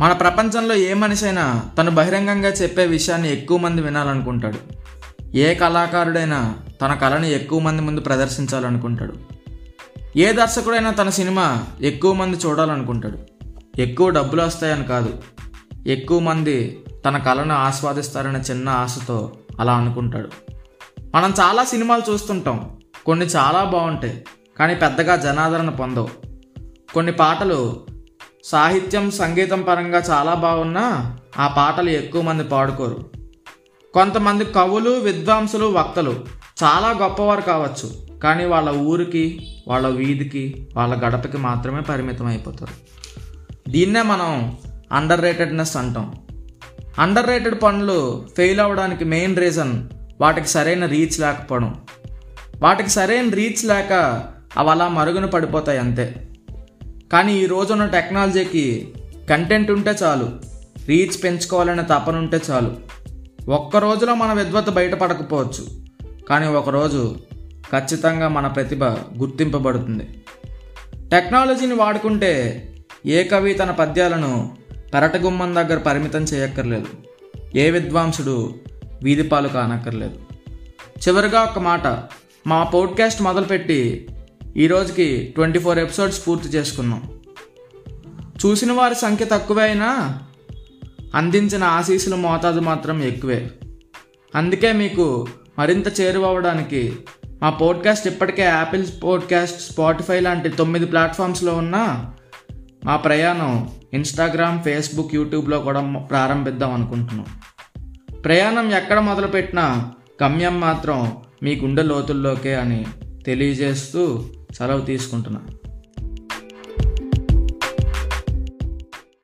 మన ప్రపంచంలో ఏ మనిషి అయినా తను బహిరంగంగా చెప్పే విషయాన్ని ఎక్కువ మంది వినాలనుకుంటాడు. ఏ కళాకారుడైనా తన కళని ఎక్కువ మంది ముందు ప్రదర్శించాలనుకుంటాడు. ఏ దర్శకుడైనా తన సినిమా ఎక్కువ మంది చూడాలనుకుంటాడు. ఎక్కువ డబ్బులు వస్తాయని కాదు ఎక్కువ మంది తన కళను ఆస్వాదిస్తారనే చిన్న ఆశతో అలా అనుకుంటాడు. మనం చాలా సినిమాలు చూస్తుంటాం కొన్ని చాలా బాగుంటాయి కానీ పెద్దగా జనాదరణ పొందవు. కొన్ని పాటలు సాహిత్యం సంగీతం పరంగా చాలా బాగున్నా ఆ పాటలు ఎక్కువ మంది పాడుకోరు. కొంతమంది కవులు విద్వాంసులు వక్తలు చాలా గొప్పవారు కావచ్చు. కానీ వాళ్ళ ఊరికి వాళ్ళ వీధికి వాళ్ళ గడపకి మాత్రమే పరిమితం అయిపోతారు. దీన్నే మనం అండర్ రేటెడ్నెస్ అంటాం. అండర్ రేటెడ్ పనులు ఫెయిల్ అవ్వడానికి మెయిన్ రీజన్ వాటికి సరైన రీచ్ లేకపోవడం. వాటికి సరైన రీచ్ లేక అవి అలా మరుగున పడిపోతాయి అంతే. కానీ ఈ రోజున్న టెక్నాలజీకి కంటెంట్ ఉంటే చాలు రీచ్ పెంచుకోవాలనే తపన ఉంటే చాలు. ఒక్క రోజులో మన విద్వత్ బయటపడకపోవచ్చు కానీ ఒకరోజు ఖచ్చితంగా మన ప్రతిభ గుర్తింపబడుతుంది. టెక్నాలజీని వాడుకుంటే ఏ కవి తన పద్యాలను పెరటగుమ్మం దగ్గర పరిమితం చేయక్కర్లేదు ఏ విద్వాంసుడు వీధిపాలు కానక్కర్లేదు. చివరిగా ఒక మాట మా పోడ్కాస్ట్ మొదలుపెట్టి ఈ రోజుకి ట్వంటీ ఫోర్ ఎపిసోడ్స్ పూర్తి చేసుకున్నాం. చూసిన వారి సంఖ్య తక్కువే అయినా అందించిన ఆశీస్సుల మోతాదు మాత్రం ఎక్కువే. అందుకే మీకు మరింత చేరువవడానికి మా పోడ్కాస్ట్ ఇప్పటికే యాపిల్ పోడ్కాస్ట్ స్పాటిఫై లాంటి తొమ్మిది ప్లాట్ఫామ్స్లో ఉన్న మా ప్రయాణం ఇన్స్టాగ్రామ్ ఫేస్బుక్ యూట్యూబ్లో కూడా ప్రారంభిద్దాం అనుకుంటున్నాం. ప్రయాణం ఎక్కడ మొదలుపెట్టినా గమ్యం మాత్రం మీ గుండె లోతుల్లోకే అని తెలియజేస్తూ సెలవు తీసుకుంటున్నాను.